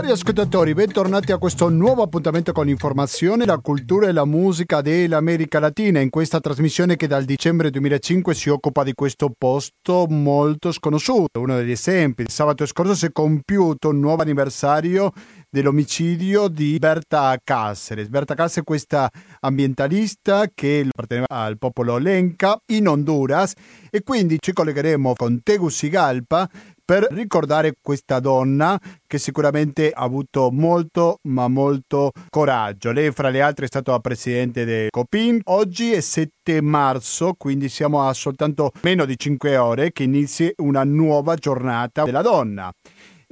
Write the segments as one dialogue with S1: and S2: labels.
S1: Cari ascoltatori, bentornati a questo nuovo appuntamento con l'informazione, la cultura e la musica dell'America Latina. In questa trasmissione che dal dicembre 2005 si occupa di questo posto molto sconosciuto. Uno degli esempi, il sabato scorso si è compiuto un nuovo anniversario dell'omicidio di Berta Cáceres. Berta Cáceres questa ambientalista che apparteneva al popolo Lenca in Honduras e quindi ci collegheremo con Tegucigalpa per ricordare questa donna che sicuramente ha avuto molto ma molto coraggio. Lei fra le altre è stata presidente del COPIN. Oggi è 7 marzo, quindi siamo a soltanto meno di 5 ore che inizi una nuova giornata della donna.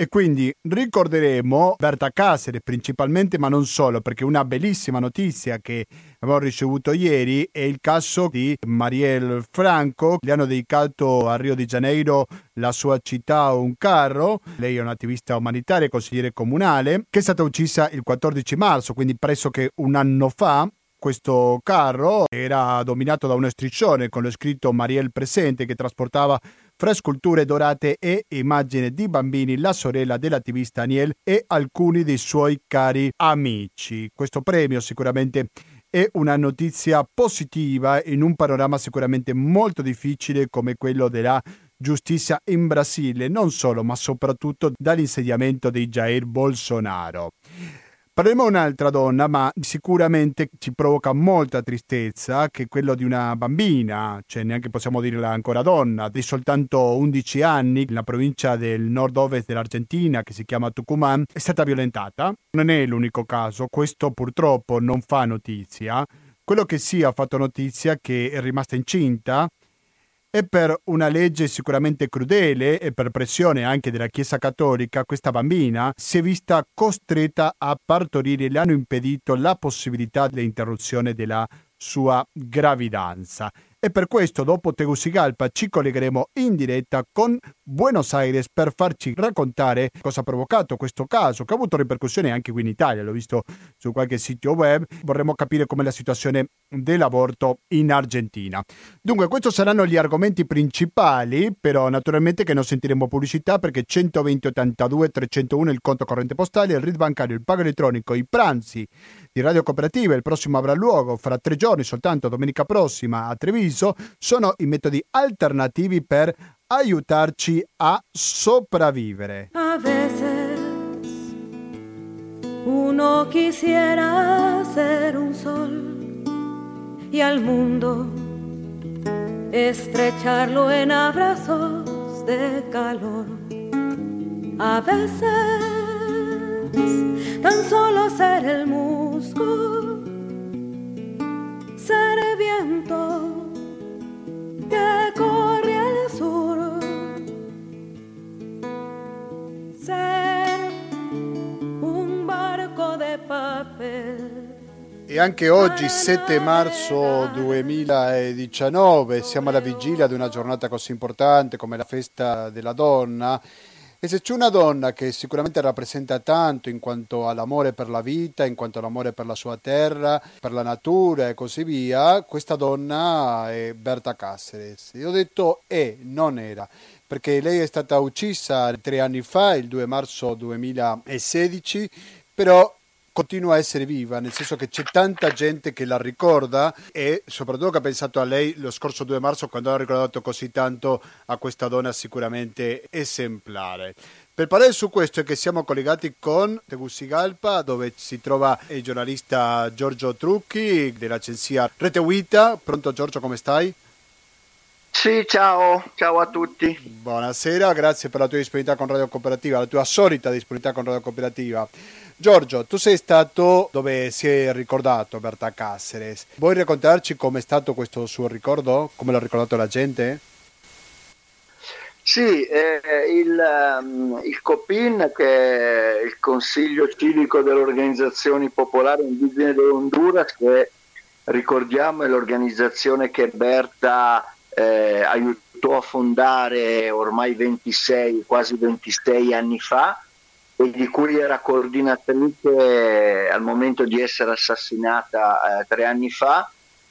S1: E quindi ricorderemo Berta Cáceres principalmente, ma non solo, perché una bellissima notizia che abbiamo ricevuto ieri è il caso di Marielle Franco. Le hanno dedicato a Rio de Janeiro la sua città un carro. Lei è un'attivista umanitaria, consigliere comunale, che è stata uccisa il 14 marzo, quindi pressoché un anno fa. Questo carro era dominato da uno striscione con lo scritto Marielle Presente che trasportava fra sculture dorate e immagini di bambini, la sorella dell'attivista Aniel e alcuni dei suoi cari amici. Questo premio sicuramente è una notizia positiva in un panorama sicuramente molto difficile come quello della giustizia in Brasile, non solo ma soprattutto dall'insediamento di Jair Bolsonaro. Parleremo di un'altra donna, ma sicuramente ci provoca molta tristezza, che è quello di una bambina, cioè neanche possiamo dirla ancora donna, di soltanto 11 anni, nella provincia del nord-ovest dell'Argentina, che si chiama Tucumán, è stata violentata. Non è l'unico caso, questo purtroppo non fa notizia. Quello che sì ha fatto notizia è che è rimasta incinta e per una legge sicuramente crudele e per pressione anche della Chiesa Cattolica, questa bambina si è vista costretta a partorire, le hanno impedito la possibilità dell'interruzione della sua gravidanza. E per questo dopo Tegucigalpa ci collegheremo in diretta con Buenos Aires per farci raccontare cosa ha provocato questo caso che ha avuto ripercussioni anche qui in Italia, l'ho visto su qualche sito web, vorremmo capire com'è la situazione dell'aborto in Argentina. Dunque questi saranno gli argomenti principali, però naturalmente che non sentiremo pubblicità perché 120 82 301 il conto corrente postale, il RID bancario, il pago elettronico, i pranzi di Radio Cooperativa, il prossimo avrà luogo fra tre giorni soltanto domenica prossima a Treviso sono i metodi alternativi per aiutarci a sopravvivere.
S2: A veces uno quisiera ser un sol y al mundo estrecharlo en abrazos de calor. A veces tan solo ser el musgo, ser viento que corre al sur. Ser un barco de papel.
S1: E anche oggi, 7 marzo 2019, siamo alla vigilia di una giornata così importante come la festa della donna e se c'è una donna che sicuramente rappresenta tanto in quanto all'amore per la vita, in quanto all'amore per la sua terra, per la natura e così via, questa donna è Berta Cáceres. Io ho detto è, non era, perché lei è stata uccisa tre anni fa, il 2 marzo 2016, però continua a essere viva, nel senso che c'è tanta gente che la ricorda e soprattutto che ha pensato a lei lo scorso 2 marzo quando ha ricordato così tanto a questa donna sicuramente esemplare. Per parlare su questo è che siamo collegati con Tegucigalpa dove si trova il giornalista Giorgio Trucchi dell'agenzia Rete Wita. Pronto Giorgio, come stai?
S3: Sì, ciao, ciao a tutti.
S1: Buonasera, grazie per la tua disponibilità con Radio Cooperativa, la tua solita disponibilità con Radio Cooperativa. Giorgio, tu sei stato dove si è ricordato Berta Cáceres. Vuoi raccontarci com'è stato questo suo ricordo? Come l'ha ricordato la gente?
S3: Sì, eh, il, um, il, COPIN, che è il Consiglio Civico delle Organizzazioni Popolari Indigene dell'Honduras, che ricordiamo è l'organizzazione che Berta eh, aiutò a fondare ormai 26, quasi 26 anni fa, e di cui era coordinatrice al momento di essere assassinata eh, tre anni fa,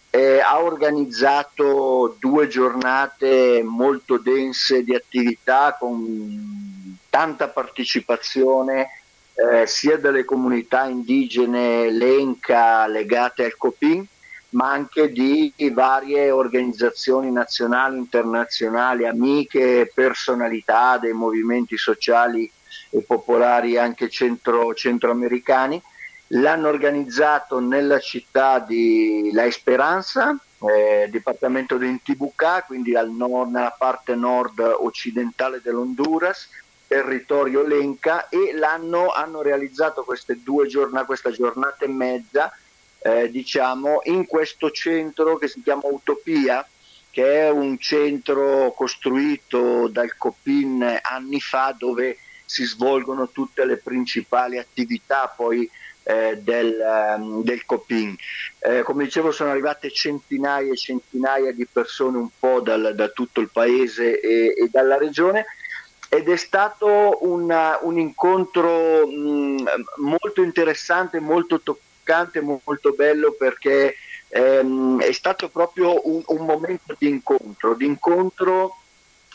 S3: eh, ha organizzato due giornate molto dense di attività con tanta partecipazione eh, sia delle comunità indigene Lenca legate al Copin, ma anche di varie organizzazioni nazionali, internazionali, amiche, personalità dei movimenti sociali e popolari anche centro, centroamericani. L'hanno organizzato nella città di La Esperanza, eh, dipartimento di Intibucá, quindi nord, nella parte nord occidentale dell'Honduras, territorio Lenca e l'hanno hanno realizzato queste due giornate, questa giornata e mezza eh, diciamo in questo centro che si chiama Utopia che è un centro costruito dal Copin anni fa dove si svolgono tutte le principali attività poi eh, del, um, del, Copin. Eh, come dicevo sono arrivate centinaia e centinaia di persone un po' dal, da tutto il paese e, e dalla regione ed è stato una, un incontro mh, molto interessante, molto toccante, molto bello perché ehm, è stato proprio un, un, momento di incontro, di incontro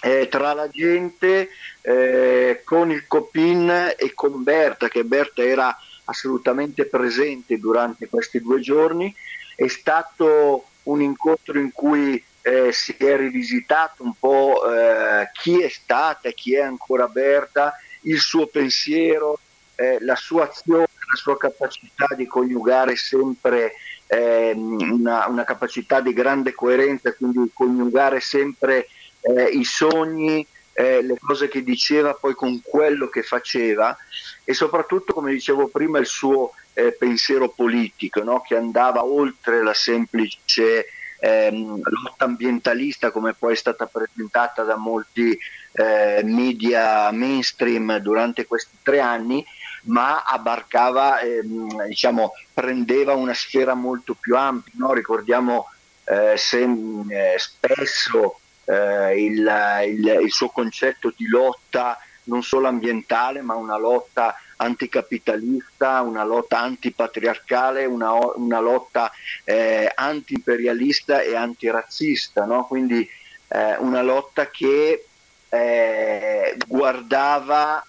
S3: eh, tra la gente eh, con il Copin e con Berta, che Berta era assolutamente presente durante questi due giorni. È stato un incontro in cui eh, si è rivisitato un po' eh, chi è stata chi è ancora Berta, il suo pensiero, eh, la sua azione, la sua capacità di coniugare sempre ehm, una, una, capacità di grande coerenza, quindi coniugare sempre eh, i sogni, eh, le cose che diceva poi con quello che faceva e soprattutto, come dicevo prima, il suo eh, pensiero politico no? che andava oltre la semplice ehm, lotta ambientalista come poi è stata presentata da molti eh, media mainstream durante questi tre anni, ma abbarcava, ehm, diciamo, prendeva una sfera molto più ampia. No? Ricordiamo eh, se, eh, spesso eh, il, il, il suo concetto di lotta non solo ambientale, ma una lotta anticapitalista, una lotta antipatriarcale, una, una lotta eh, anti-imperialista e antirazzista, no? quindi eh, una lotta che eh, guardava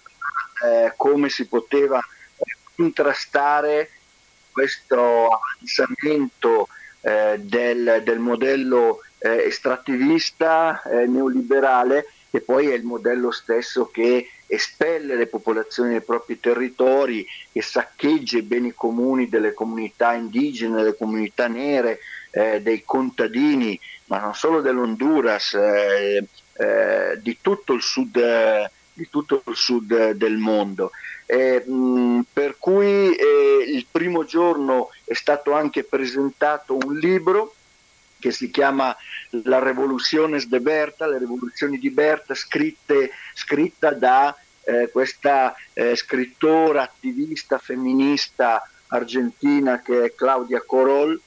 S3: eh, come si poteva contrastare questo avanzamento eh, del, del, modello eh, estrattivista neoliberale che poi è il modello stesso che espelle le popolazioni dai propri territori, che saccheggia i beni comuni delle comunità indigene, delle comunità nere, eh, dei contadini, ma non solo dell'Honduras, eh, eh, di, tutto il sud, di tutto il sud del mondo. Mh, per cui eh, il primo giorno è stato anche presentato un libro che si chiama La Revoluzione de Berta, le rivoluzioni di Berta, scritte, scritta da eh, questa eh, scrittora, attivista, femminista argentina che è Claudia Corol,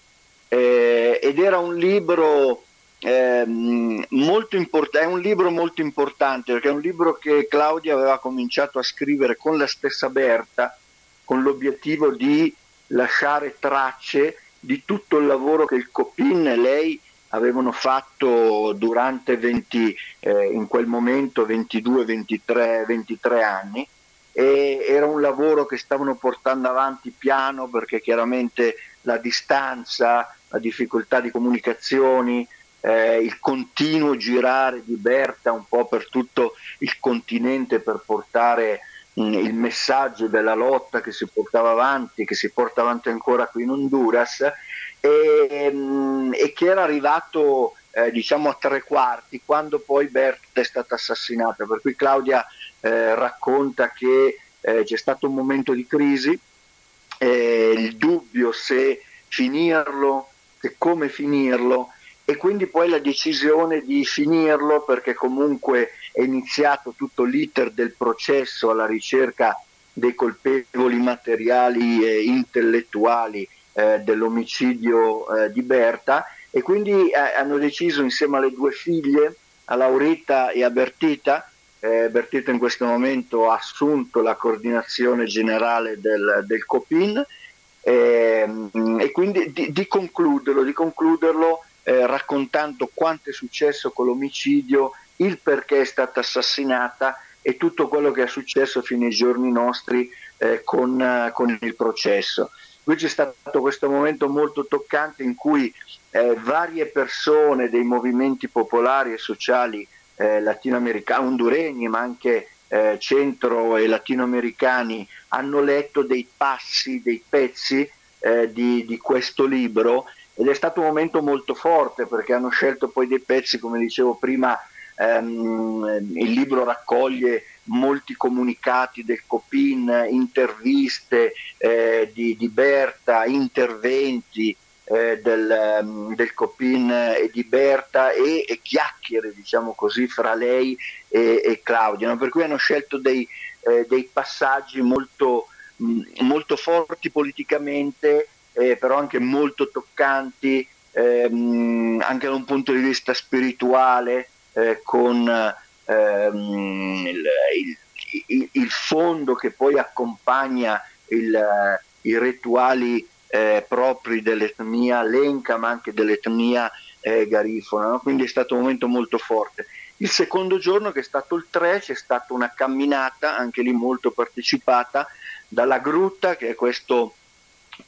S3: eh, ed era un libro ehm, molto importante, è un libro molto importante perché è un libro che Claudia aveva cominciato a scrivere con la stessa Berta, con l'obiettivo di lasciare tracce di tutto il lavoro che il Copin e lei avevano fatto durante 20, eh, in quel momento 22, 23, 23 anni. E era un lavoro che stavano portando avanti piano perché chiaramente la distanza, la difficoltà di comunicazioni, eh, il continuo girare di Berta un po' per tutto il continente per portare il messaggio della lotta che si portava avanti, che si porta avanti ancora qui in Honduras e, ehm, e che era arrivato eh, diciamo a tre quarti quando poi Berta è stata assassinata. Per cui Claudia eh, racconta che eh, c'è stato un momento di crisi, eh, il dubbio se finirlo, se come finirlo e quindi poi la decisione di finirlo perché comunque è iniziato tutto l'iter del processo alla ricerca dei colpevoli materiali e intellettuali eh, dell'omicidio eh, di Berta. E quindi eh, hanno deciso insieme alle due figlie, a Laurita e a Bertita, eh, Bertita in questo momento ha assunto la coordinazione generale del, del COPIN ehm, e quindi di, di, concluderlo, di concluderlo eh, raccontando quanto è successo con l'omicidio, il perché è stata assassinata e tutto quello che è successo fino ai giorni nostri eh, con, con, il processo. Qui c'è stato questo momento molto toccante in cui eh, varie persone dei movimenti popolari e sociali eh, latinoamericani, honduregni, ma anche eh, centro e latinoamericani hanno letto dei passi, dei pezzi eh, di, di, questo libro ed è stato un momento molto forte perché hanno scelto poi dei pezzi, come dicevo prima, ehm, il libro raccoglie molti comunicati del Copin, interviste eh, di, di Berta, interventi, eh, del, um, del, Copin e di Berta e, e, chiacchiere, diciamo così, fra lei e, e Claudia, no? per cui hanno scelto dei, eh, dei passaggi molto, mh, molto, forti politicamente, eh, però anche molto toccanti, ehm, anche da un punto di vista spirituale, eh, con ehm, il, il, il, fondo che poi accompagna il, i rituali eh, propri dell'etnia lenca ma anche dell'etnia eh, garifona, no? quindi è stato un momento molto forte. Il secondo giorno, che è stato il 3, c'è stata una camminata, anche lì molto partecipata, dalla Grutta, che è questo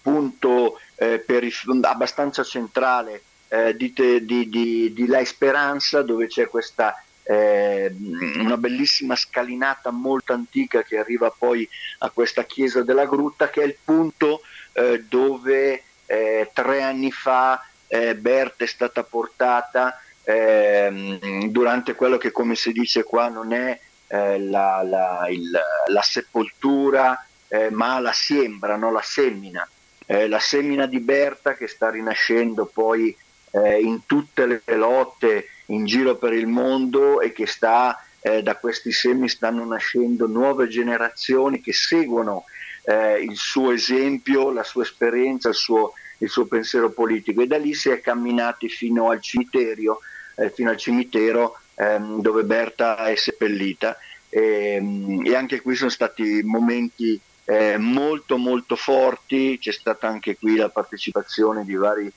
S3: punto eh, perif- abbastanza centrale eh, di, di, di, di, La Esperanza, dove c'è questa eh, una bellissima scalinata molto antica che arriva poi a questa chiesa della Grutta, che è il punto eh, dove eh, tre anni fa eh, Berta è stata portata ehm, durante quello che come si dice qua non è eh, la, la, il, la, sepoltura ma la siembra, no? la semina. la semina di Berta che sta rinascendo poi in tutte le lotte in giro per il mondo e che sta da questi semi stanno nascendo nuove generazioni che seguono eh, il suo esempio, la sua esperienza, il suo, il suo, pensiero politico. E da lì si è camminati fino al cimitero, eh, fino al cimitero ehm, dove Berta è seppellita. E, ehm, e, anche qui sono stati momenti eh, molto molto forti, c'è stata anche qui la partecipazione di vari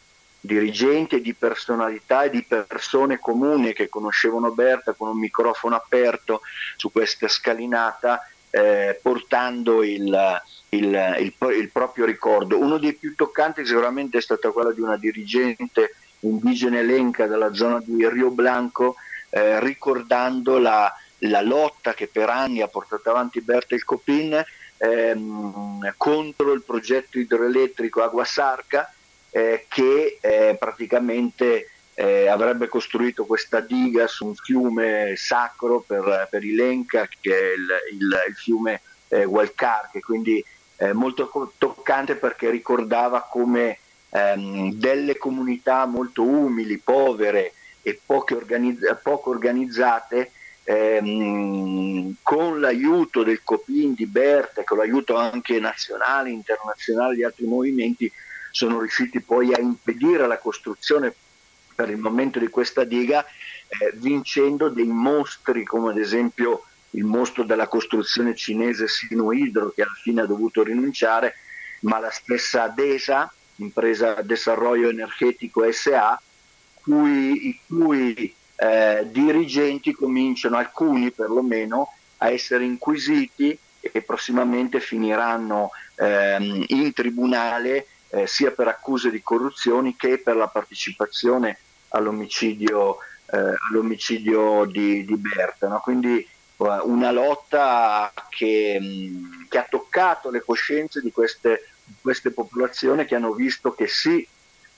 S3: dirigenti e di personalità e di persone comuni che conoscevano Berta con un microfono aperto su questa scalinata eh, portando il, il, il, il, proprio ricordo. Uno dei più toccanti sicuramente è stato quello di una dirigente indigena elenca della zona di Rio Blanco, eh, ricordando la, la, lotta che per anni ha portato avanti Bertel Copin ehm, contro il progetto idroelettrico Aguasarca, eh, che eh, praticamente eh, avrebbe costruito questa diga su un fiume sacro per, per Ilenca, che è il, il, il fiume eh, Hualcar, che quindi eh, molto toccante perché ricordava come ehm, delle comunità molto umili, povere e organizz- poco organizzate, ehm, con l'aiuto del Copin di Berta, con l'aiuto anche nazionale, internazionale di altri movimenti, sono riusciti poi a impedire la costruzione per il momento di questa diga, eh, vincendo dei mostri come ad esempio il mostro della costruzione cinese Sinuhidro che alla fine ha dovuto rinunciare, ma la stessa DESA, impresa Desarrollo Energetico SA, cui, i cui eh, dirigenti cominciano, alcuni perlomeno, a essere inquisiti e prossimamente finiranno ehm, in tribunale eh, sia per accuse di corruzione che per la partecipazione all'omicidio, eh, all'omicidio di, di Berta. No? Quindi una lotta che, mm, che, ha toccato le coscienze di queste, queste, popolazioni che hanno visto che sì,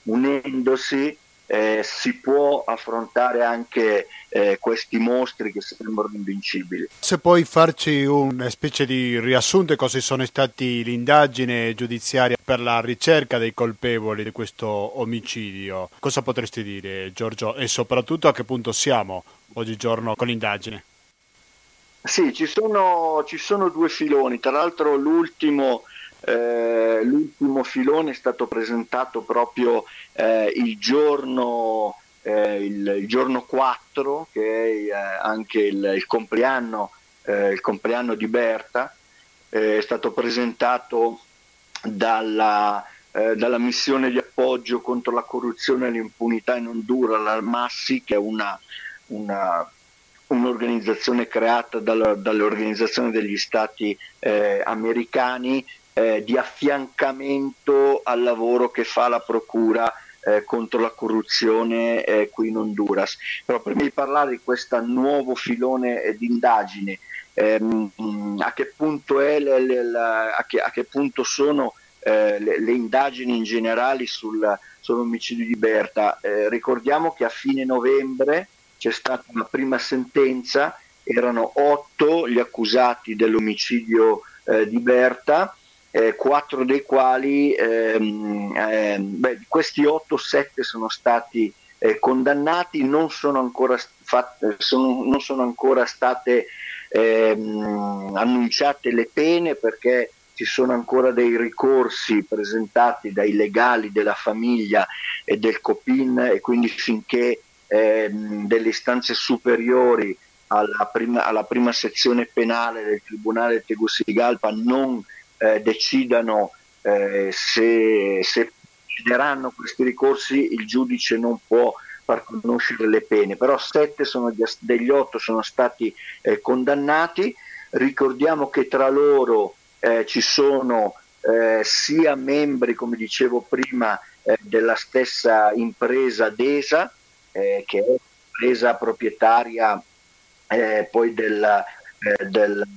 S3: unendosi eh, si può affrontare anche eh, questi mostri che sembrano invincibili.
S1: Se puoi farci una specie di riassunto di cosa sono stati l'indagine giudiziaria per la ricerca dei colpevoli di questo omicidio, cosa potresti dire Giorgio e soprattutto a che punto siamo oggigiorno con l'indagine?
S3: Sì, ci sono, ci sono due filoni, tra l'altro l'ultimo, eh, l'ultimo filone è stato presentato proprio eh, il, giorno, eh, il, il, giorno, 4, che è eh, anche il, il compleanno, il, compleanno, di Berta, è stato presentato dalla, dalla missione di appoggio contro la corruzione e l'impunità in Honduras, la MASSI, che è una, una un'organizzazione creata dalla, dall'Organizzazione degli Stati eh, americani eh, di affiancamento al lavoro che fa la Procura eh, contro la corruzione eh, qui in Honduras. Però prima di parlare di questo nuovo filone eh, di indagine, ehm, a, che punto è le, le, la, a, che, a, che punto sono eh, le, le, indagini in generale sul, sull'omicidio di Berta, eh, ricordiamo che a fine novembre c'è stata una prima sentenza, erano otto gli accusati dell'omicidio eh, di Berta, eh, quattro dei quali, ehm, eh, beh, questi otto, sette sono stati eh, condannati, non sono ancora, fatte, sono, non sono ancora state ehm, annunciate le pene perché ci sono ancora dei ricorsi presentati dai legali della famiglia e del COPIN e quindi finché ehm, delle istanze superiori alla prima, alla prima, sezione penale del Tribunale Tegucigalpa non eh, decidano eh, se, se procederanno questi ricorsi, il giudice non può far conoscere le pene, però sette degli otto sono stati eh, condannati, ricordiamo che tra loro eh, ci sono eh, sia membri, come dicevo prima, eh, della stessa impresa DESA, eh, che è impresa proprietaria poi del, del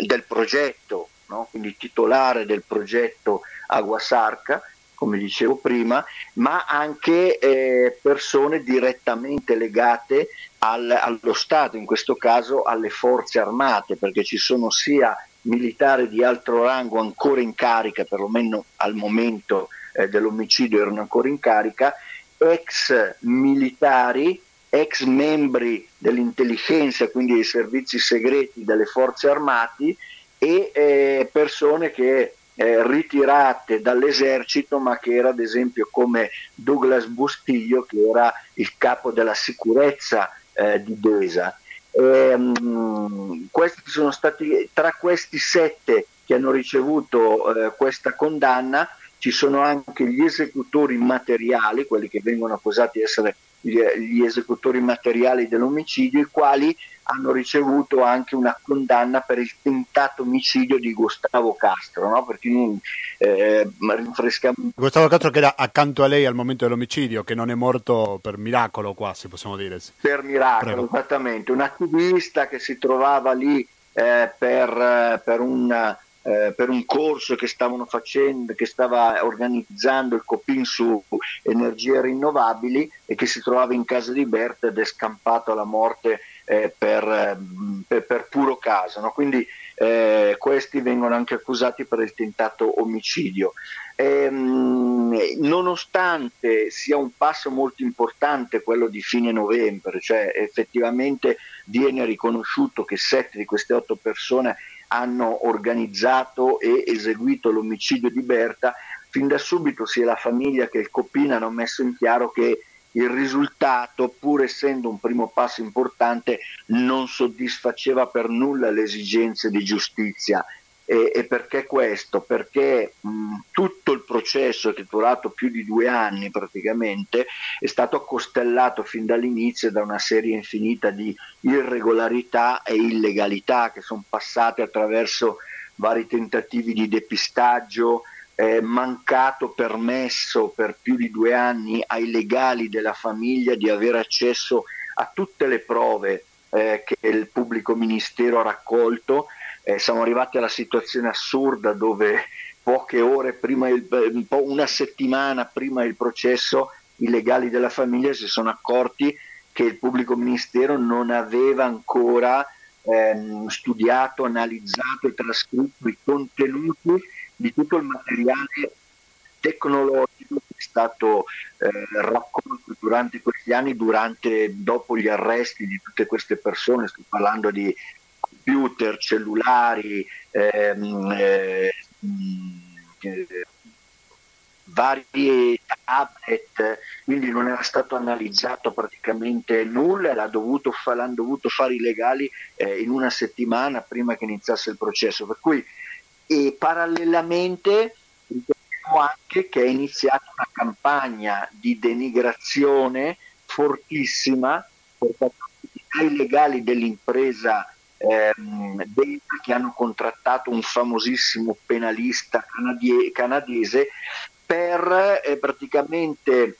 S3: del progetto, no? quindi titolare del progetto Aguasarca, come dicevo prima, ma anche eh, persone direttamente legate al, allo Stato, in questo caso alle forze armate, perché ci sono sia militari di altro rango ancora in carica, perlomeno al momento eh, dell'omicidio erano ancora in carica, ex militari ex membri dell'intelligenza, quindi dei servizi segreti delle forze armate e eh, persone che eh, ritirate dall'esercito ma che era ad esempio come Douglas Bustillo che era il capo della sicurezza eh, di Desa. Ehm, questi sono stati, tra questi sette che hanno ricevuto eh, questa condanna ci sono anche gli esecutori materiali, quelli che vengono accusati di essere gli esecutori materiali dell'omicidio, i quali hanno ricevuto anche una condanna per il tentato omicidio di Gustavo Castro, no? perché
S1: eh, rinfresca... Gustavo Castro che era accanto a lei al momento dell'omicidio, che non è morto per miracolo quasi, possiamo dire.
S3: Per miracolo, Prego. esattamente, un attivista che si trovava lì eh, per, per un eh, per un corso che stavano facendo, che stava organizzando il Copin su energie rinnovabili e che si trovava in casa di Berta ed è scampato alla morte eh, per, eh, per, per, puro caso. No? Quindi eh, questi vengono anche accusati per il tentato omicidio. Ehm, nonostante sia un passo molto importante quello di fine novembre, cioè effettivamente viene riconosciuto che sette di queste otto persone hanno organizzato e eseguito l'omicidio di Berta, fin da subito sia la famiglia che il Coppina hanno messo in chiaro che il risultato, pur essendo un primo passo importante, non soddisfaceva per nulla le esigenze di giustizia e, e perché questo? Perché mh, tutto il processo che è durato più di due anni praticamente è stato costellato fin dall'inizio da una serie infinita di irregolarità e illegalità che sono passate attraverso vari tentativi di depistaggio, eh, mancato permesso per più di due anni ai legali della famiglia di avere accesso a tutte le prove eh, che il pubblico ministero ha raccolto eh, siamo arrivati alla situazione assurda dove poche ore prima, il, una settimana prima del processo, i legali della famiglia si sono accorti che il pubblico ministero non aveva ancora ehm, studiato, analizzato e trascritto i contenuti di tutto il materiale tecnologico che è stato eh, raccolto durante questi anni, durante, dopo gli arresti di tutte queste persone, sto parlando di computer, cellulari, ehm, eh, vari tablet, quindi non era stato analizzato praticamente nulla, l'ha dovuto fa, l'hanno dovuto fare i legali eh, in una settimana prima che iniziasse il processo. Per cui e parallelamente ricordiamo anche che è iniziata una campagna di denigrazione fortissima per ai legali dell'impresa ehm, che hanno contrattato un famosissimo penalista canadie- canadese per eh, praticamente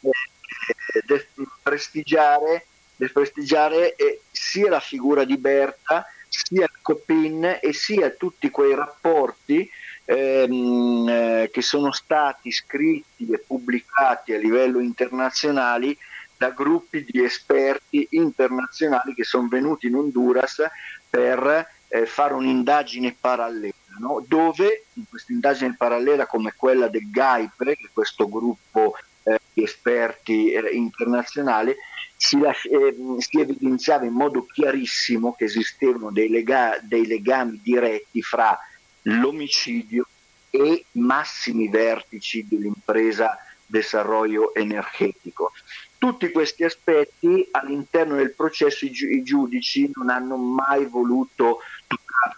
S3: eh, prestigiare, prestigiare eh, sia la figura di Berta sia Copin e sia tutti quei rapporti ehm, eh, che sono stati scritti e pubblicati a livello internazionale da gruppi di esperti internazionali che sono venuti in Honduras per eh, fare un'indagine parallela, no? dove in questa indagine parallela come quella del GAIPRE, che è questo gruppo eh, di esperti eh, internazionali, si, las- eh, si, evidenziava in modo chiarissimo che esistevano dei, lega- dei legami diretti fra l'omicidio e massimi vertici dell'impresa desarrollo energetico. Tutti questi aspetti all'interno del processo i, gi- i giudici non hanno mai voluto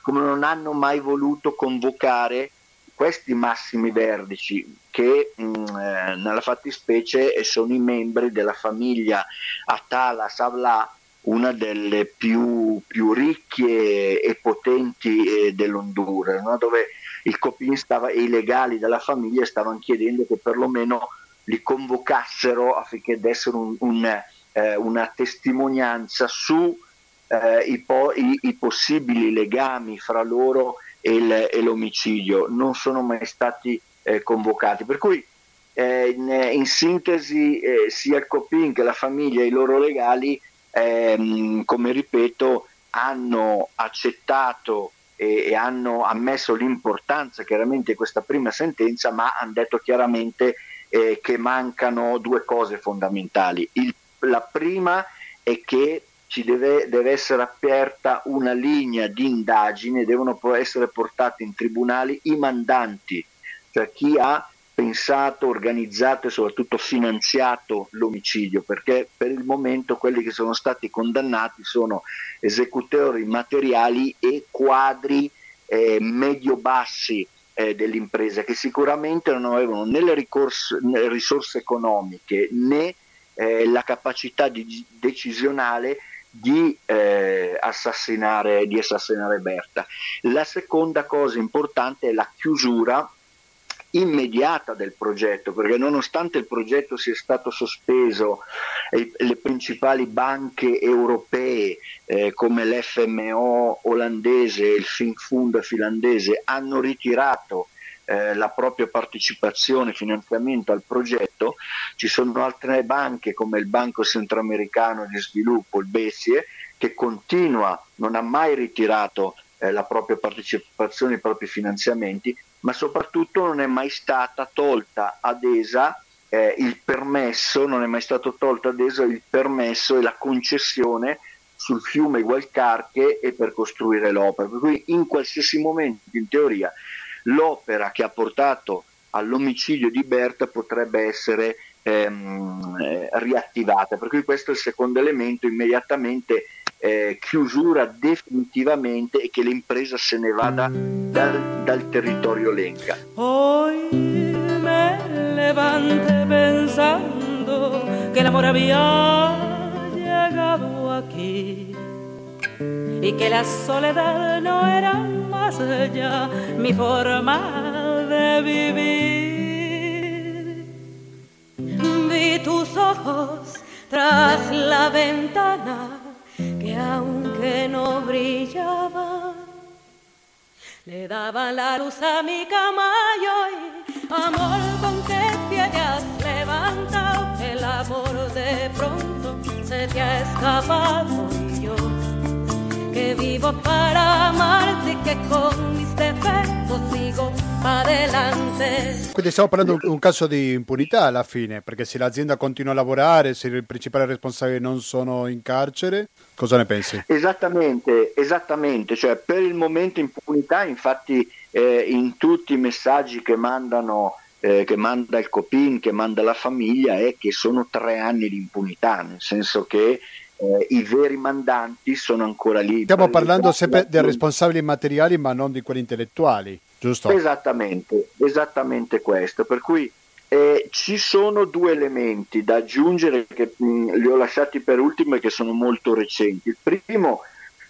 S3: come non hanno mai voluto convocare questi massimi vertici che mh, eh, nella fattispecie sono i membri della famiglia Atala Savla una delle più, più ricche e potenti eh, dell'Honduras, no? dove il Copin stava, e i legali della famiglia stavano chiedendo che perlomeno li convocassero affinché dessero un, un, eh, una testimonianza su eh, po- possibili legami fra loro e, il, e l'omicidio. Non sono mai stati eh, convocati. Per cui eh, in, in, sintesi eh, sia il Copin che la famiglia e i loro legali ehm, come ripeto, hanno accettato e, hanno ammesso l'importanza chiaramente di questa prima sentenza, ma hanno detto chiaramente eh, che mancano due cose fondamentali. Il, la prima è che ci deve, deve, essere aperta una linea di indagine, devono essere portati in tribunali i mandanti, cioè chi ha pensato, organizzato e soprattutto finanziato l'omicidio, perché per il momento quelli che sono stati condannati sono esecutori materiali e quadri eh, medio-bassi eh, dell'impresa che sicuramente non avevano né le, ricorse, né le risorse economiche né eh, la capacità di, decisionale di, eh, assassinare, di assassinare Berta. La seconda cosa importante è la chiusura immediata del progetto, perché nonostante il progetto sia stato sospeso le principali banche europee eh, come l'FMO olandese e il FinFund finlandese hanno ritirato eh, la propria partecipazione finanziamento al progetto, ci sono altre banche come il Banco Centroamericano di Sviluppo, il BESIE, che continua, non ha mai ritirato eh, la propria partecipazione, i propri finanziamenti, ma soprattutto non è mai stata tolta ad ESA eh, il permesso, non è mai stato tolto ad ESA il permesso e la concessione sul fiume Gualcarche e per costruire l'opera. Per cui in qualsiasi momento, in teoria, l'opera che ha portato all'omicidio di Berta potrebbe essere ehm, eh, riattivata. Per cui questo è il secondo elemento, immediatamente eh, chiusura definitivamente e che l'impresa se ne vada dal, dal territorio Lenca.
S2: Hoy me levante pensando que el amor había llegado aquí y que la soledad no era más allá mi forma de vivir. Tus ojos tras la ventana que aunque no brillaba, le daba la luz a mi cama y hoy, amor con que te hayas levantado, el amor de pronto se te ha escapado y yo que vivo para amarte que con mis defectos sigo adelante.
S1: Quindi stiamo parlando di un caso di impunità alla fine, perché se l'azienda continua a lavorare, se i principali responsabili non sono in carcere, cosa ne pensi?
S3: Esattamente, esattamente, cioè per il momento impunità, infatti eh, in tutti i messaggi che mandano eh, che manda il Copin, che manda la famiglia, è che sono tre anni di impunità, nel senso che eh, i veri mandanti sono ancora lì.
S1: Stiamo parlando sempre dei responsabili materiali, ma non di quelli intellettuali, giusto?
S3: Esattamente, esattamente questo. Per cui Eh, ci sono due elementi da aggiungere che mh, li ho lasciati per ultimo e che sono molto recenti. Il primo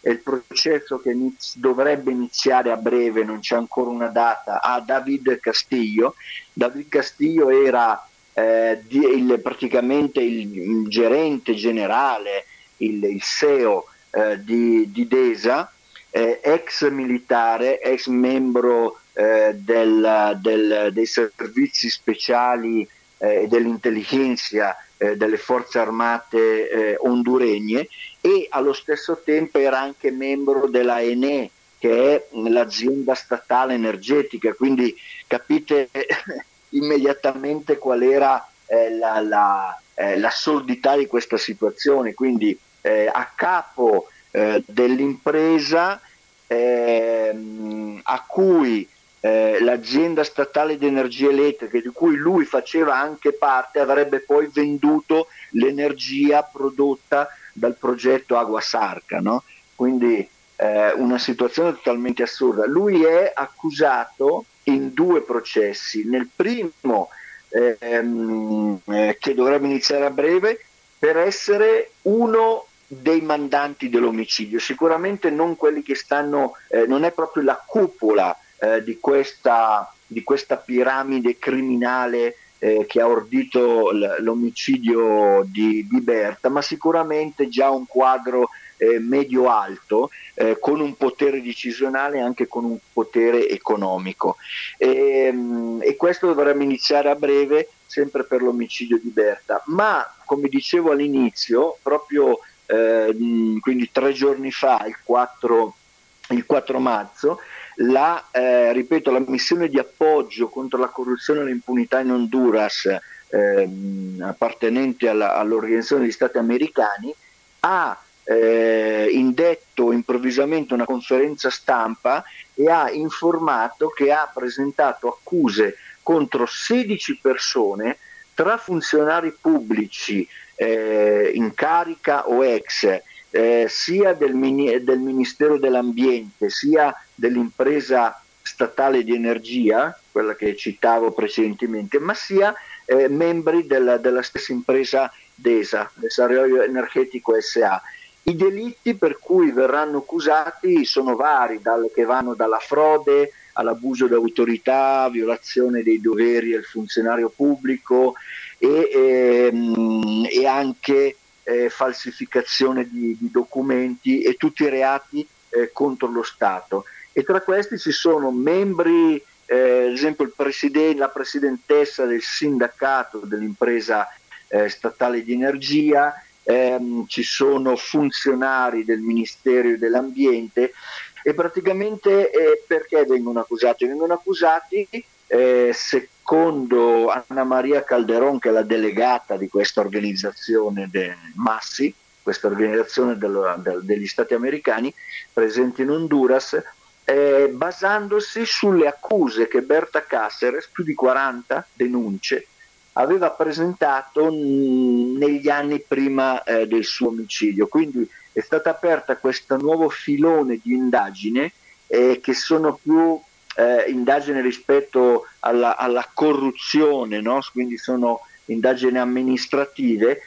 S3: è il processo che iniz- dovrebbe iniziare a breve, non c'è ancora una data, a David Castillo. David Castillo era eh, di, il, praticamente il, il, gerente generale, il, il CEO eh, di, di, DESA, eh, ex militare, ex membro eh, del, del, dei servizi speciali eh, e dell'intelligenza eh, delle forze armate honduregne e allo stesso tempo era anche membro della ENE, che è l'azienda statale energetica, quindi capite immediatamente qual era eh, la, la, eh, l'assurdità di questa situazione. Quindi eh, a capo eh, dell'impresa ehm, a cui eh, l'azienda statale di energia elettrica, di cui lui faceva anche parte, avrebbe poi venduto l'energia prodotta dal progetto Agua Sarca. No? Quindi eh, una situazione totalmente assurda. Lui è accusato in due processi. Nel primo, ehm, eh, che dovrebbe iniziare a breve, per essere uno dei mandanti dell'omicidio, sicuramente non quelli che stanno, eh, non è proprio la cupola eh, di, questa, di, questa, piramide criminale eh, che ha ordito l- l'omicidio di, di Berta, ma sicuramente già un quadro eh, medio-alto eh, con un potere decisionale e anche con un potere economico. E, ehm, e questo dovrebbe iniziare a breve sempre per l'omicidio di Berta. Ma come dicevo all'inizio, proprio quindi tre giorni fa, il 4, il 4 marzo, la, eh, ripeto, la missione di appoggio contro la corruzione e l'impunità in Honduras eh, appartenente alla, all'Organizzazione degli Stati Americani ha eh, indetto improvvisamente una conferenza stampa e ha informato che ha presentato accuse contro 16 persone tra funzionari pubblici eh, in carica o ex, eh, sia del, del Ministero dell'Ambiente sia dell'impresa statale di energia, quella che citavo precedentemente, ma sia eh, membri della, della, stessa impresa DESA, Desarrollo Energetico SA. I delitti per cui verranno accusati sono vari, dal, che vanno dalla frode all'abuso d'autorità, violazione dei doveri del funzionario pubblico e, ehm, e anche eh, falsificazione di, di, documenti e tutti i reati eh, contro lo Stato. E tra questi ci sono membri, eh, ad esempio presiden- la presidentessa del sindacato dell'impresa eh, statale di energia, ehm, ci sono funzionari del Ministero dell'Ambiente e praticamente eh, perché vengono accusati? Vengono accusati eh, secondo Anna Maria Calderon, che è la delegata di questa organizzazione de Massi, questa organizzazione del, del, degli Stati americani presente in Honduras, eh, basandosi sulle accuse che Berta Cáceres, più di 40 denunce, aveva presentato negli anni prima eh, del suo omicidio. Quindi è stata aperta questo nuovo filone di indagine eh, che sono più eh, indagini rispetto alla, alla corruzione, no? quindi sono indagini amministrative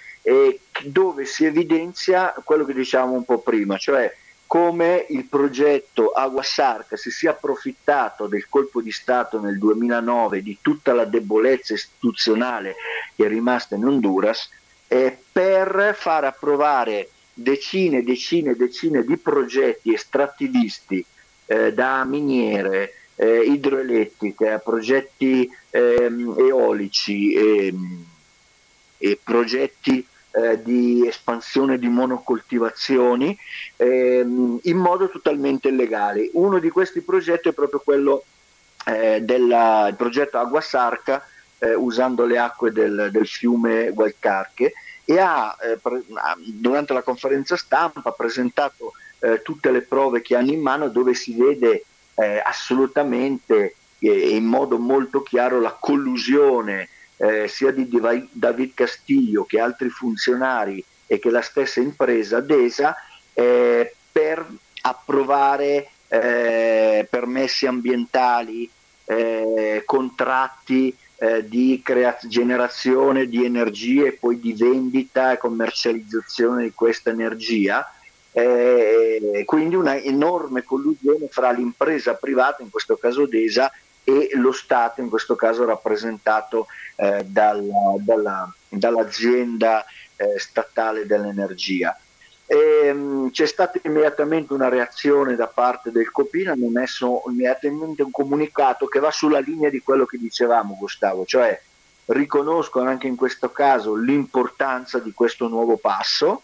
S3: dove si evidenzia quello che diciamo un po' prima, cioè come il progetto Aguasarca si sia approfittato del colpo di Stato nel 2009 di tutta la debolezza istituzionale che è rimasta in Honduras eh, per far approvare decine e decine e decine di progetti estrattivisti eh, da miniere, eh, idroelettriche, a progetti ehm, eolici e, e progetti eh, di espansione di monocoltivazioni ehm, in modo totalmente illegale. Uno di questi progetti è proprio quello eh, del progetto Agua Sarca eh, usando le acque del, del fiume Gualcarche e ha, eh, pre- durante la conferenza stampa presentato eh, tutte le prove che hanno in mano dove si vede eh, assolutamente e in modo molto chiaro la collusione eh, sia di David Castillo che altri funzionari e che la stessa impresa DESA eh, per approvare eh, permessi ambientali, eh, contratti eh, di crea- generazione di energia e poi di vendita e commercializzazione di questa energia. Eh, quindi una enorme collusione fra l'impresa privata, in questo caso DESA, e lo Stato, in questo caso rappresentato eh, dalla, dalla, dall'azienda eh, statale dell'energia. E, ehm, c'è stata immediatamente una reazione da parte del Copina, hanno messo immediatamente un comunicato che va sulla linea di quello che dicevamo Gustavo, cioè riconoscono anche in questo caso l'importanza di questo nuovo passo,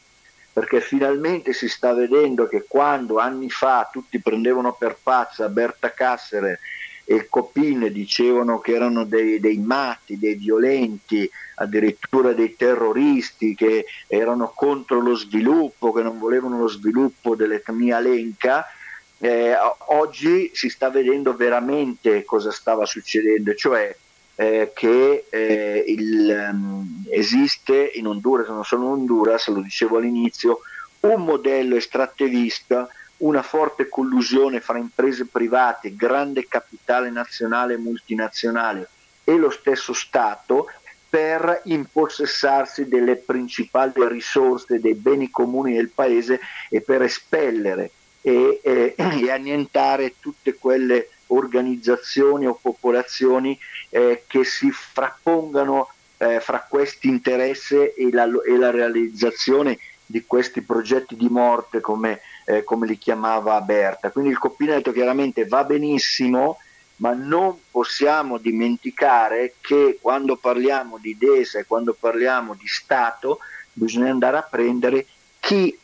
S3: perché finalmente si sta vedendo che quando anni fa tutti prendevano per pazza Berta Cassere e Copine dicevano che erano dei, dei, matti, dei violenti, addirittura dei terroristi che erano contro lo sviluppo, che non volevano lo sviluppo dell'etnia lenca. Eh, oggi si sta vedendo veramente cosa stava succedendo, cioè eh, che eh, il, um, esiste in Honduras, non solo in Honduras, lo dicevo all'inizio, un modello estrattivista una forte collusione fra imprese private, grande capitale nazionale e multinazionale e lo stesso Stato per impossessarsi delle principali risorse dei beni comuni del paese e per espellere e, e, e annientare tutte quelle organizzazioni o popolazioni eh, che si frappongano eh, fra questo interesse e la, e la realizzazione di questi progetti di morte come, eh, come li chiamava Berta. Quindi il Coppino ha detto chiaramente va benissimo, ma non possiamo dimenticare che quando parliamo di DESA e quando parliamo di Stato bisogna andare a prendere chi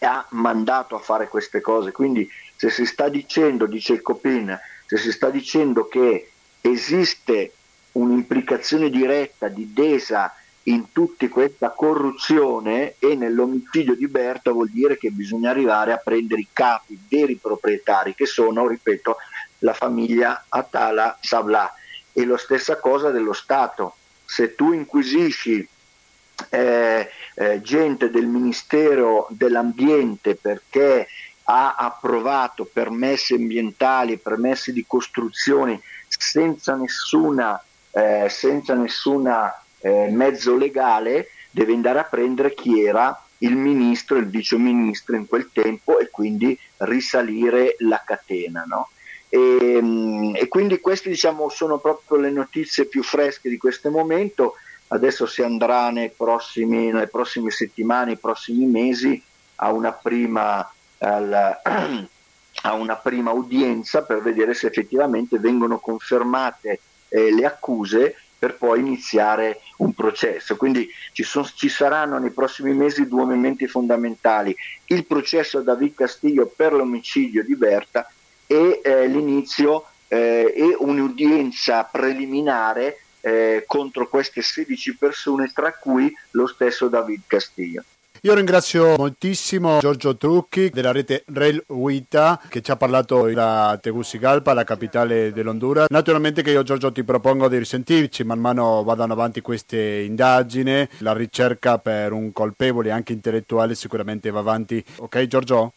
S3: ha mandato a fare queste cose. Quindi se si sta dicendo, dice il Copin, se si sta dicendo che esiste un'implicazione diretta di DESA in tutta questa corruzione e nell'omicidio di Berta vuol dire che bisogna arrivare a prendere i capi veri proprietari che sono, ripeto, la famiglia Atala Sabla e la stessa cosa dello Stato. Se tu inquisisci eh, eh, gente del Ministero dell'Ambiente perché ha approvato permessi ambientali, permessi di costruzione senza nessuna, eh, senza nessuna eh, mezzo legale deve andare a prendere chi era il ministro il viceministro in quel tempo e quindi risalire la catena. No? E, ehm, e, quindi queste diciamo, sono proprio le notizie più fresche di questo momento. Adesso si andrà prossimi, nelle prossime settimane, nei prossimi mesi a una prima, al, a una prima udienza per vedere se effettivamente vengono confermate eh, le accuse per poi iniziare un processo. Quindi ci, son, ci, saranno nei prossimi mesi due momenti fondamentali, il processo a David Castillo per l'omicidio di Berta e eh, l'inizio eh, e un'udienza preliminare eh, contro queste 16 persone, tra cui lo stesso David Castillo.
S1: Io ringrazio moltissimo Giorgio Trucchi della rete Rail Uita che ci ha parlato da Tegucigalpa, la capitale dell'Honduras. Naturalmente che io Giorgio ti propongo di risentirci man mano vadano avanti queste indagini, la ricerca per un colpevole anche intellettuale sicuramente va avanti. Ok Giorgio?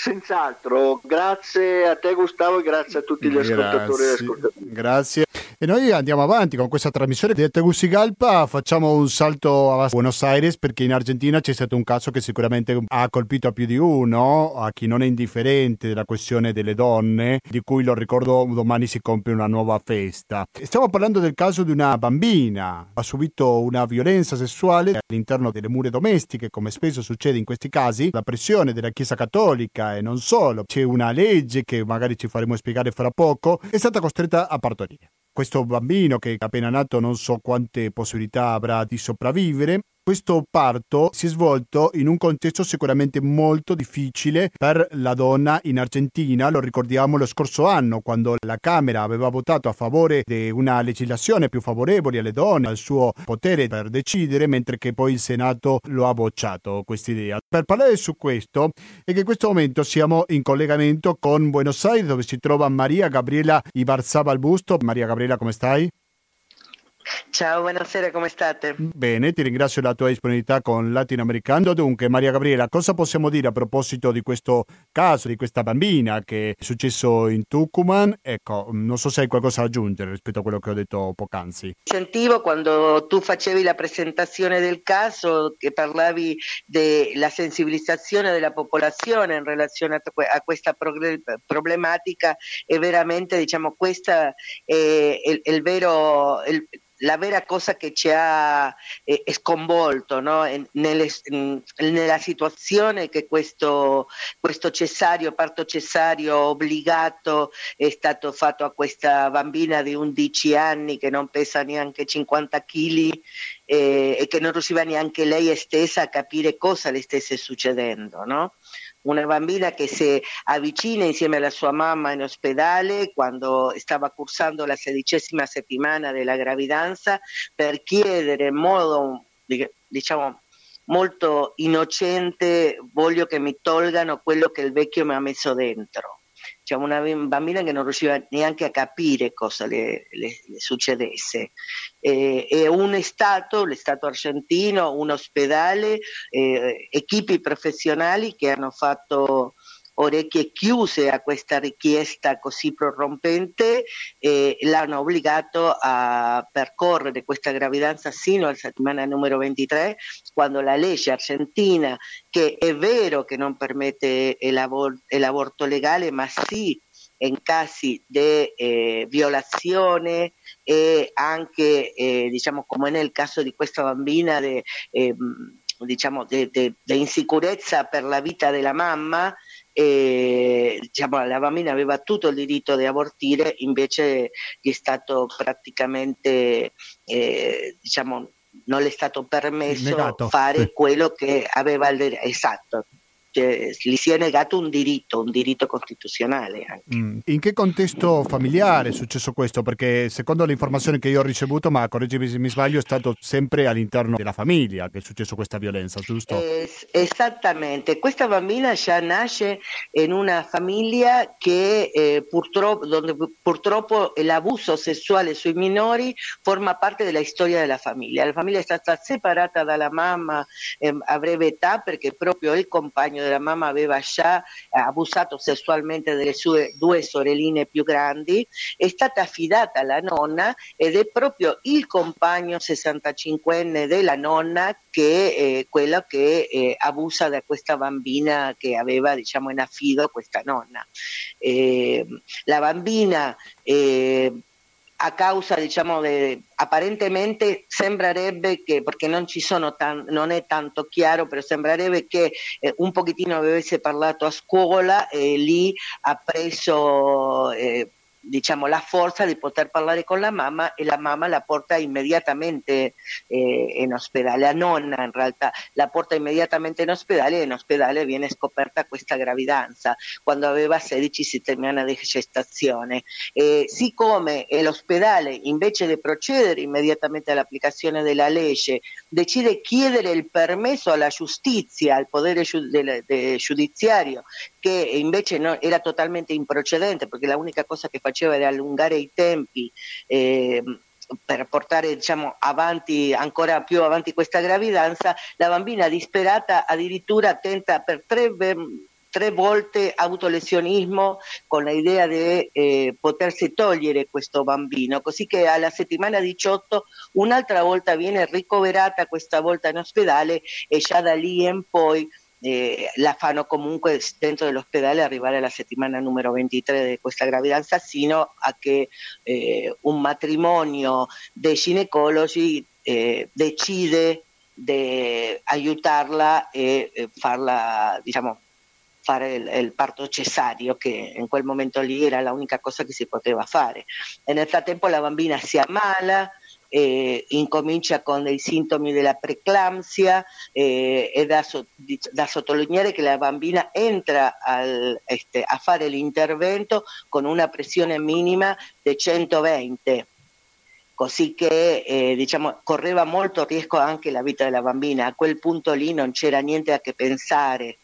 S3: Senz'altro, grazie a te Gustavo e grazie a tutti gli grazie, ascoltatori e ascoltatori.
S1: Grazie. E noi andiamo avanti con questa trasmissione di Tegucigalpa, facciamo un salto a Buenos Aires perché in Argentina c'è stato un caso che sicuramente ha colpito a più di uno, a chi non è indifferente della questione delle donne, di cui lo ricordo domani si compie una nuova festa. Stiamo parlando del caso di una bambina, ha subito una violenza sessuale all'interno delle mura domestiche, come spesso succede in questi casi, la pressione della Chiesa Cattolica e non solo, c'è una legge che magari ci faremo spiegare fra poco, è stata costretta a partorire. Questo bambino che appena nato non so quante possibilità avrà di sopravvivere questo parto si è svolto in un contesto sicuramente molto difficile per la donna in Argentina, lo ricordiamo lo scorso anno quando la Camera aveva votato a favore di una legislazione più favorevole alle donne, al suo potere per decidere, mentre che poi il Senato lo ha bocciato questa idea. Per parlare su questo è che in questo momento siamo in collegamento con Buenos Aires dove si trova Maria Gabriela Ibarzabal Busto. Maria Gabriela come stai?
S4: Ciao, buonasera, come state?
S1: Bene, ti ringrazio della tua disponibilità con Latinoamericano. Dunque, Maria Gabriela, cosa possiamo dire a proposito di questo caso, di questa bambina che è successo in Tucumán? Ecco, non so se hai qualcosa da aggiungere rispetto a quello che ho detto poc'anzi.
S4: Sentivo quando tu facevi la presentazione del caso che parlavi della sensibilizzazione della popolazione in relazione a questa problematica e veramente diciamo questa è il, il vero... Il, la vera cosa che ci ha eh, sconvolto no? nelle, nella situazione che questo, questo cesario, parto cesario obbligato è stato fatto a questa bambina di 11 anni che non pesa neanche 50 kg eh, e che non riusciva neanche lei stessa a capire cosa le stesse succedendo. No? Una bambina che si avvicina insieme alla sua mamma in ospedale quando stava cursando la sedicesima settimana della gravidanza per chiedere in modo diciamo molto innocente voglio che mi tolgano quello che il vecchio mi ha messo dentro cioè una bambina che non riusciva neanche a capire cosa le, le, le succedesse. Eh, e un Stato, lo Stato argentino, un ospedale, eh, equipi professionali che hanno fatto orecchie chiuse a questa richiesta così prorompente e l'hanno obbligato a percorrere questa gravidanza sino alla settimana numero 23, quando la legge argentina, che è vero che non permette l'aborto legale, ma sì in casi di eh, violazione e anche, eh, diciamo, come nel caso di questa bambina, di eh, diciamo, insicurezza per la vita della mamma, e diciamo, la bambina aveva tutto il diritto di abortire, invece gli è stato praticamente, eh, diciamo, non le è stato permesso Negato. fare quello che aveva il diritto. Esatto, cioè, gli si è negato un diritto, un diritto costituzionale.
S1: Mm. In che contesto familiare è successo questo? Perché secondo le informazioni che io ho ricevuto, ma correggimi se mi sbaglio, è stato sempre all'interno della famiglia che è successo questa violenza, giusto?
S4: Es- esattamente, questa bambina già nasce in una famiglia che eh, purtroppo, dove purtroppo l'abuso sessuale sui minori forma parte della storia della famiglia. La famiglia è stata separata dalla mamma eh, a breve età perché proprio il compagno della mamma aveva già abusato sessualmente delle sue due sorelline più grandi, è stata affidata alla nonna ed è proprio il compagno 65enne della nonna che è quello che eh, abusa da questa bambina che aveva diciamo in affido questa nonna. Eh, la bambina eh, a causa diciamo de, apparentemente sembrerebbe che perché non ci sono tan, non è tanto chiaro però sembrerebbe che eh, un pochettino avesse parlato a scuola e lì ha preso eh, diciamo, la forza di poter parlare con la mamma e la mamma la porta immediatamente eh, in ospedale, la nonna in realtà la porta immediatamente in ospedale e in ospedale viene scoperta questa gravidanza quando aveva 16 settimane di gestazione. E siccome l'ospedale invece di procedere immediatamente all'applicazione della legge decide chiedere il permesso alla giustizia, al potere giudiziario che invece no, era totalmente improcedente perché l'unica cosa che faceva era allungare i tempi eh, per portare diciamo, avanti, ancora più avanti questa gravidanza, la bambina disperata addirittura tenta per tre, tre volte autolesionismo con l'idea di eh, potersi togliere questo bambino, così che alla settimana 18 un'altra volta viene ricoverata, questa volta in ospedale e già da lì in poi eh, la fanno comunque dentro dell'ospedale arrivare alla settimana numero 23 di questa gravidanza sino a che eh, un matrimonio dei ginecologi eh, decide di aiutarla e farla, diciamo, fare il, il, parto cesario che in quel momento era l'unica cosa che si poteva fare. E nel frattempo la bambina si ammala, eh, incomincia con dei sintomi della preeclampsia, eh, è da, da, sottolineare che la bambina entra al, este, a fare l'intervento con una pressione minima di 120 così che eh, diciamo, correva molto rischio anche la vita della bambina. A quel punto lì non c'era niente a che pensare.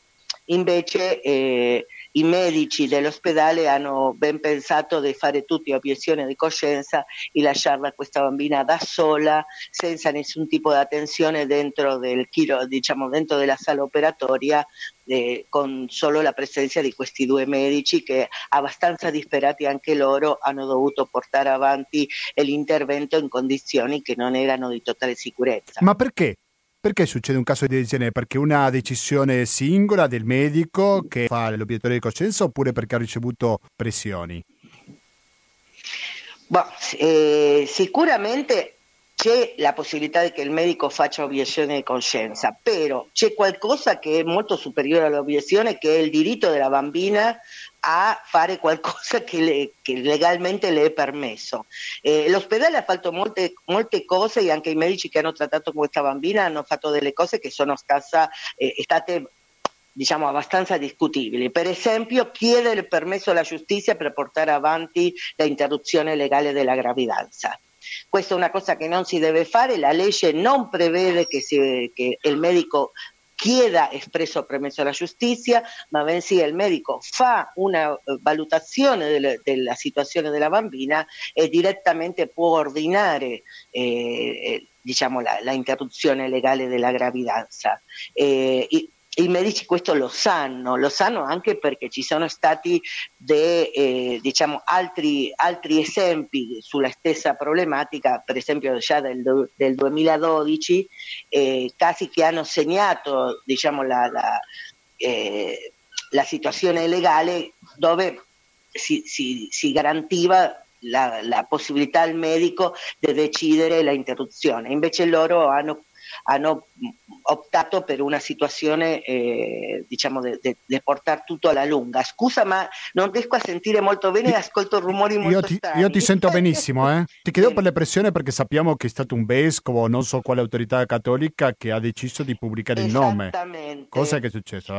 S4: Invece eh, i medici dell'ospedale hanno ben pensato di fare tutti obiezione di coscienza e lasciarla questa bambina da sola, senza nessun tipo di attenzione dentro del diciamo dentro della sala operatoria, eh, con solo la presenza di questi due medici che abbastanza disperati anche loro hanno dovuto portare avanti l'intervento in condizioni che non erano di totale sicurezza.
S1: Ma perché? Perché succede un caso del genere? Perché una decisione singola del medico che fa l'obiettore di coscienza oppure perché ha ricevuto pressioni?
S4: Boh, eh, sicuramente c'è la possibilità che il medico faccia obiezione di coscienza, però c'è qualcosa che è molto superiore all'obiezione, che è il diritto della bambina a fare qualcosa che, le, che legalmente le è permesso. Eh, l'ospedale ha fatto molte, molte, cose e anche i medici che hanno trattato questa bambina hanno fatto delle cose che sono stata, eh, state diciamo abbastanza discutibili. Per esempio chiedere il permesso alla giustizia per portare avanti l'interruzione legale della gravidanza. Questa è una cosa che non si deve fare, la legge non prevede che, si, che il medico chieda espresso permesso alla giustizia, ma bensì il medico fa una eh, valutazione del, della situazione della bambina e direttamente può ordinare eh, eh diciamo, la, la, interruzione legale della gravidanza. Eh, i medici questo lo sanno, lo sanno anche perché ci sono stati de, eh, diciamo, altri, altri, esempi sulla stessa problematica, per esempio già del, del 2012, eh, casi che hanno segnato diciamo, la, la, eh, la, situazione legale dove si, si, si garantiva la, la, possibilità al medico di decidere l'interruzione. Invece loro hanno hanno optato per una situazione eh, diciamo di portare tutto alla lunga. Scusa ma non riesco a sentire molto bene e ascolto rumori molto
S1: io ti,
S4: strani.
S1: Io ti sento benissimo, eh? ti chiedo per le pressioni perché sappiamo che è stato un vescovo, non so quale autorità cattolica, che ha deciso di pubblicare il nome. Cosa è successo?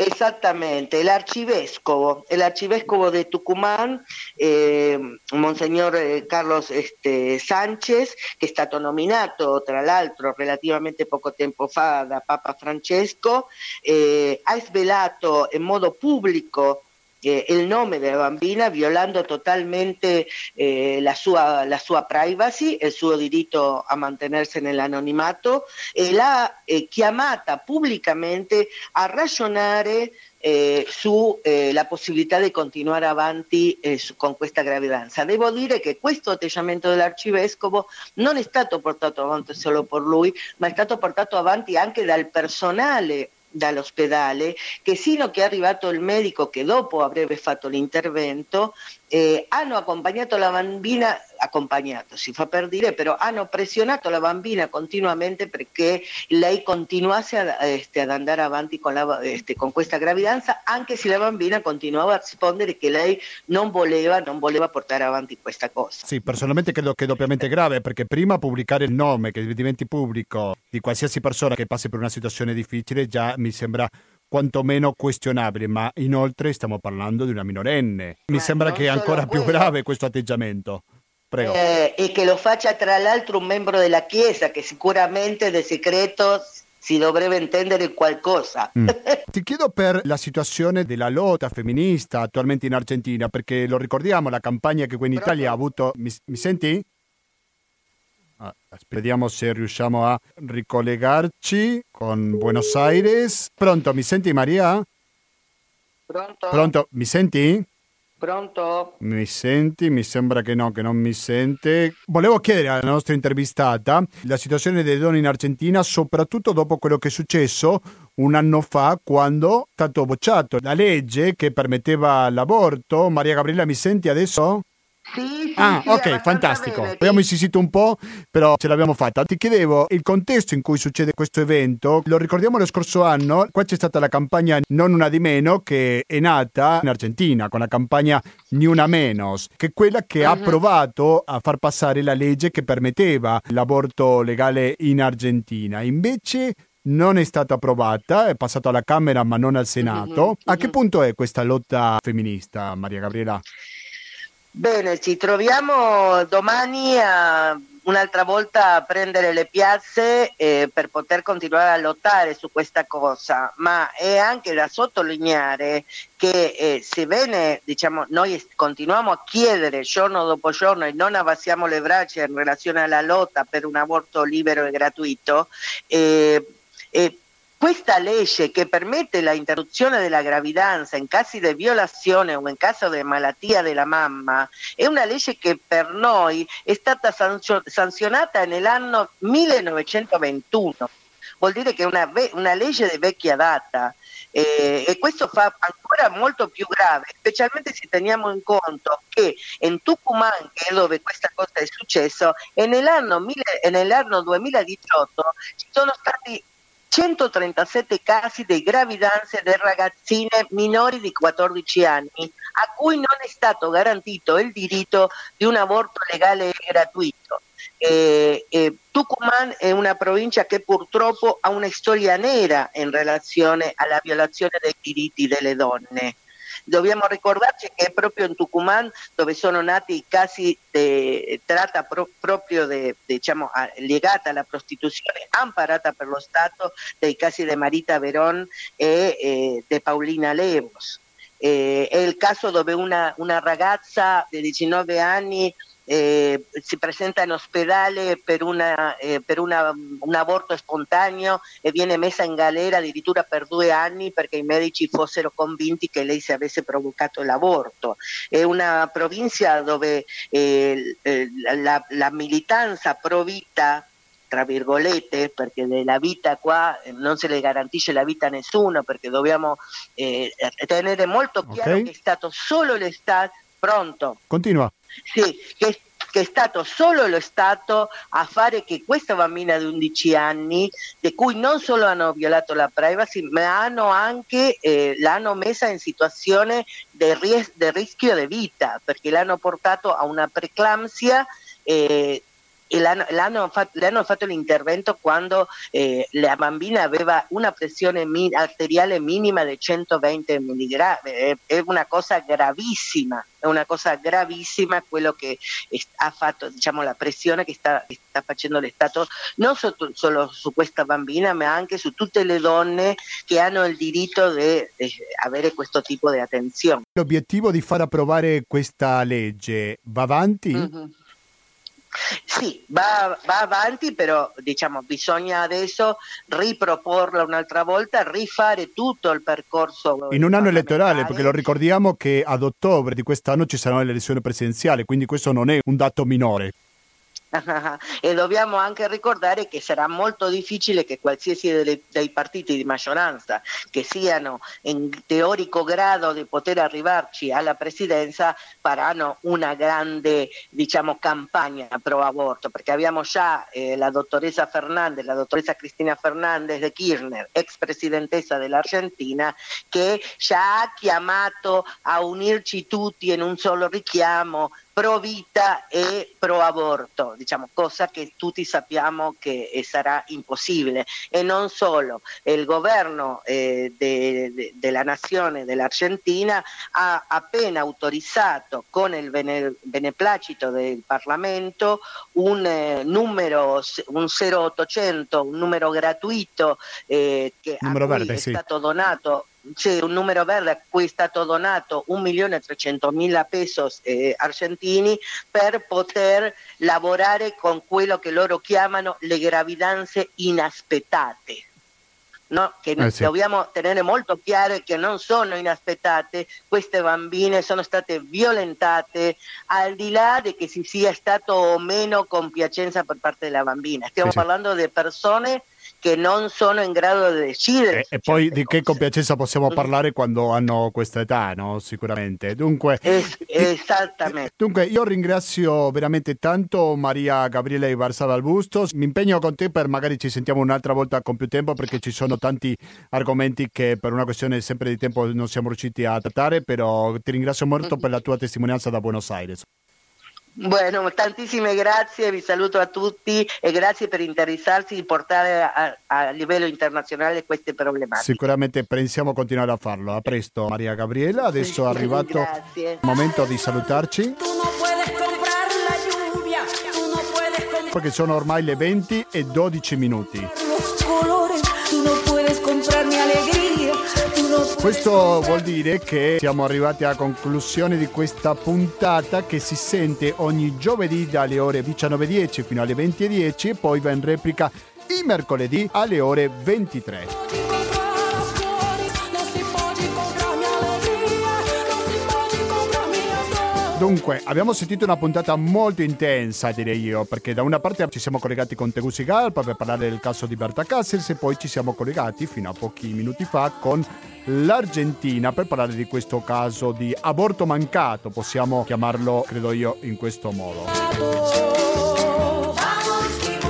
S4: Esattamente. Esattamente, l'arcivescovo, l'arcivescovo di Tucumán, eh, Monsignor eh, Carlos este, Sánchez, che è stato nominato tra l'altro relativamente poco tempo fa da Papa Francesco, eh, ha svelato in modo pubblico eh, il nome della bambina violando totalmente eh, la, sua, la, sua, privacy, il suo diritto a mantenersi nell'anonimato e l'ha eh, chiamata pubblicamente a ragionare eh, sulla eh, possibilità di continuare avanti eh, su, con questa gravidanza. Devo dire che questo atteggiamento dell'arcivescovo non è stato portato avanti solo per lui, ma è stato portato avanti anche dal personale dall'ospedale che sino che è arrivato il medico che dopo avrebbe fatto l'intervento eh, hanno accompagnato la bambina, accompagnato si fa per dire, però hanno pressionato la bambina continuamente perché lei continuasse a, este, ad andare avanti con, la, este, con, questa gravidanza, anche se la bambina continuava a rispondere che lei non voleva, non voleva portare avanti questa cosa.
S1: Sì, personalmente credo che è doppiamente grave perché prima pubblicare il nome, che diventi pubblico di qualsiasi persona che passi per una situazione difficile, già mi sembra quantomeno questionabile, ma inoltre stiamo parlando di una minorenne. Mi ma sembra che è ancora più grave questo atteggiamento. Prego.
S4: Eh, e che lo faccia tra l'altro un membro della Chiesa che sicuramente di segreto si dovrebbe intendere qualcosa.
S1: Mm. Ti chiedo per la situazione della lotta femminista attualmente in Argentina, perché lo ricordiamo, la campagna che qui in Italia ha avuto... Mi, mi senti? Ah, vediamo se riusciamo a ricollegarci con Buenos Aires. Pronto, mi senti Maria?
S4: Pronto?
S1: Pronto, mi senti?
S4: Pronto?
S1: Mi senti? Mi sembra che no, che non mi sente. Volevo chiedere alla nostra intervistata la situazione delle donne in Argentina, soprattutto dopo quello che è successo un anno fa quando è stato bocciato la legge che permetteva l'aborto. Maria Gabriella, mi senti adesso?
S4: Sì, sì,
S1: ah,
S4: sì,
S1: ok, fantastico. Bene, Abbiamo insistito un po', però ce l'abbiamo fatta. Ti chiedevo il contesto in cui succede questo evento. Lo ricordiamo lo scorso anno. Qua c'è stata la campagna Non una di meno che è nata in Argentina con la campagna Ni una menos, che è quella che uh-huh. ha mhm. provato a far passare la legge che permetteva l'aborto legale in Argentina. Invece non è stata approvata, è passato alla Camera ma non al Senato. Uh-huh. A che mhm. punto è questa lotta femminista, Maria Gabriela?
S4: Bene, ci troviamo domani a un'altra volta prendere le piazze eh, per poter continuare a lottare su questa cosa, ma è anche da sottolineare che eh, sebbene diciamo, noi continuiamo a chiedere giorno dopo giorno e non abbassiamo le braccia in relazione alla lotta per un aborto libero e gratuito, eh questa legge che permette la interruzione della gravidanza in casi di violazione o in caso di malattia della mamma è una legge che per noi è stata sanzionata nell'anno 1921. Vuol dire che è una, una legge di vecchia data. Eh, e questo fa ancora molto più grave, specialmente se teniamo in conto che in Tucumán, che è dove questa cosa è successo, e nell'anno, nell'anno 2018 ci sono stati 137 casi di gravidanze di ragazzine minori di 14 anni a cui non è stato garantito il diritto di un aborto legale e gratuito. Eh, eh, Tucumán è una provincia che purtroppo ha una storia nera in relazione alla violazione dei diritti delle donne. Dobbiamo ricordarci che proprio in Tucumán dove sono nati casi di tratta pro, proprio de, diciamo, legata alla prostituzione, amparata per lo Stato, dei casi di Marita Verón e eh, di Paulina Levos. Eh, è il caso dove una, una ragazza di 19 anni eh, si presenta in ospedale per, una, eh, per una, un aborto spontaneo e viene messa in galera addirittura per due anni perché i medici fossero convinti che lei si avesse provocato l'aborto. È una provincia dove eh, eh la, la militanza pro vita tra virgolette, perché della vita qua eh, non se le garantisce la vita a nessuno, perché dobbiamo eh, tenere molto chiaro okay. che è stato solo l'Estat pronto.
S1: Continua.
S4: Sì, che, che, è stato solo lo Stato a fare che questa bambina di 11 anni, di cui non solo hanno violato la privacy, ma hanno anche, eh, l'hanno messa in situazione di ries- rischio di vita, perché l'hanno portato a una preeclampsia eh, e l'hanno, l'hanno fatto, l'intervento quando eh, la bambina aveva una pressione min- arteriale minima di 120 mg, è, è, una cosa gravissima, è una cosa gravissima quello che ha fatto, diciamo, la pressione che sta, che sta facendo l'Estato, non so, solo su questa bambina, ma anche su tutte le donne che hanno il diritto di avere questo tipo di attenzione.
S1: L'obiettivo di far approvare questa legge va avanti? Mm-hmm.
S4: Sì, va, va, avanti, però diciamo, bisogna adesso riproporla un'altra volta, rifare tutto il percorso.
S1: In un anno elettorale, perché lo ricordiamo che ad ottobre di quest'anno ci saranno le elezioni presidenziali, quindi questo non è un dato minore.
S4: E dobbiamo anche ricordare che sarà molto difficile che qualsiasi dei, dei partiti di maggioranza che siano in teorico grado di poter arrivarci alla presidenza faranno una grande diciamo, campagna pro aborto, perché abbiamo già eh, la dottoressa Fernandez, la dottoressa Cristina Fernandez de Kirchner, ex presidentessa dell'Argentina, che già ha chiamato a unirci tutti in un solo richiamo pro vita e pro aborto, diciamo, cosa che tutti sappiamo che sarà impossibile. E non solo, il governo eh, de, de, della nazione dell'Argentina ha appena autorizzato con il bene, beneplacito del Parlamento un eh, numero, un 0800, un numero gratuito eh, che numero verde, è sì. stato donato c'è un numero verde a cui è stato donato 1.300.000 pesos eh, argentini per poter lavorare con quello che loro chiamano le gravidanze inaspettate. No? che eh sì. dobbiamo tenere molto chiaro che non sono inaspettate, queste bambine sono state violentate al di là di che si sia stato o meno compiacenza per parte della bambina. Stiamo sì, parlando sì. di persone che non sono in grado di decidere.
S1: E, e poi di che compiacenza possiamo parlare quando hanno questa età, no? Sicuramente. Dunque,
S4: es- esattamente.
S1: Dunque, io ringrazio veramente tanto Maria Gabriela Ibarzabal Bustos. Mi impegno con te per magari ci sentiamo un'altra volta con più tempo perché ci sono tanti argomenti che per una questione sempre di tempo non siamo riusciti a trattare, però ti ringrazio molto per la tua testimonianza da Buenos Aires.
S4: Bueno, tantissime grazie, vi saluto a tutti e grazie per interessarsi e portare a, a, livello internazionale queste problematiche.
S1: Sicuramente pensiamo continuare a farlo. A presto Maria Gabriela, adesso è arrivato il momento di salutarci. Perché sono ormai le 20 e 12 minuti. Questo vuol dire che siamo arrivati alla conclusione di questa puntata che si sente ogni giovedì dalle ore 19.10 fino alle 20.10 e poi va in replica il mercoledì alle ore 23. Dunque, abbiamo sentito una puntata molto intensa, direi io, perché da una parte ci siamo collegati con Tegucigalpa per parlare del caso di Berta Cáceres e poi ci siamo collegati fino a pochi minuti fa con l'Argentina per parlare di questo caso di aborto mancato, possiamo chiamarlo, credo io, in questo modo.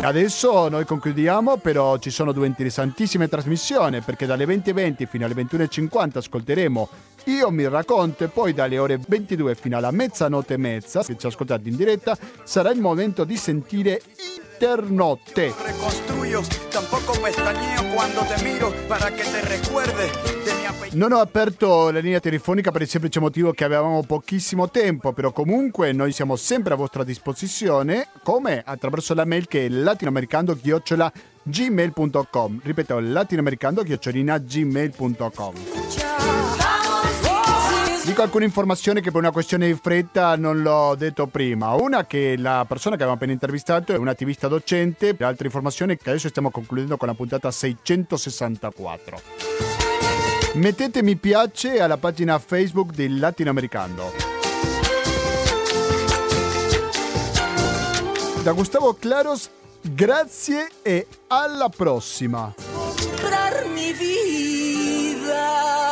S1: Adesso noi concludiamo, però ci sono due interessantissime trasmissioni perché dalle 20.20 fino alle 21.50 ascolteremo Io mi racconto e poi dalle ore 22 fino alla mezzanotte e mezza, se ci ascoltate in diretta, sarà il momento di sentire Internotte. Reconstruyo, tampoco pestañeo quando te miro para que te recuerde non ho aperto la linea telefonica per il semplice motivo che avevamo pochissimo tempo, però comunque noi siamo sempre a vostra disposizione, come attraverso la mail che è latinoamericando-gmail.com. Ripeto, latinoamericando-gmail.com. Dico alcune informazioni che per una questione di fretta non l'ho detto prima. Una che la persona che abbiamo appena intervistato è un attivista docente, altre informazioni che adesso stiamo concludendo con la puntata 664. Mettete mi piace alla pagina Facebook del Latinoamericano. Da Gustavo Claros, grazie e alla prossima. Comprarmi vida.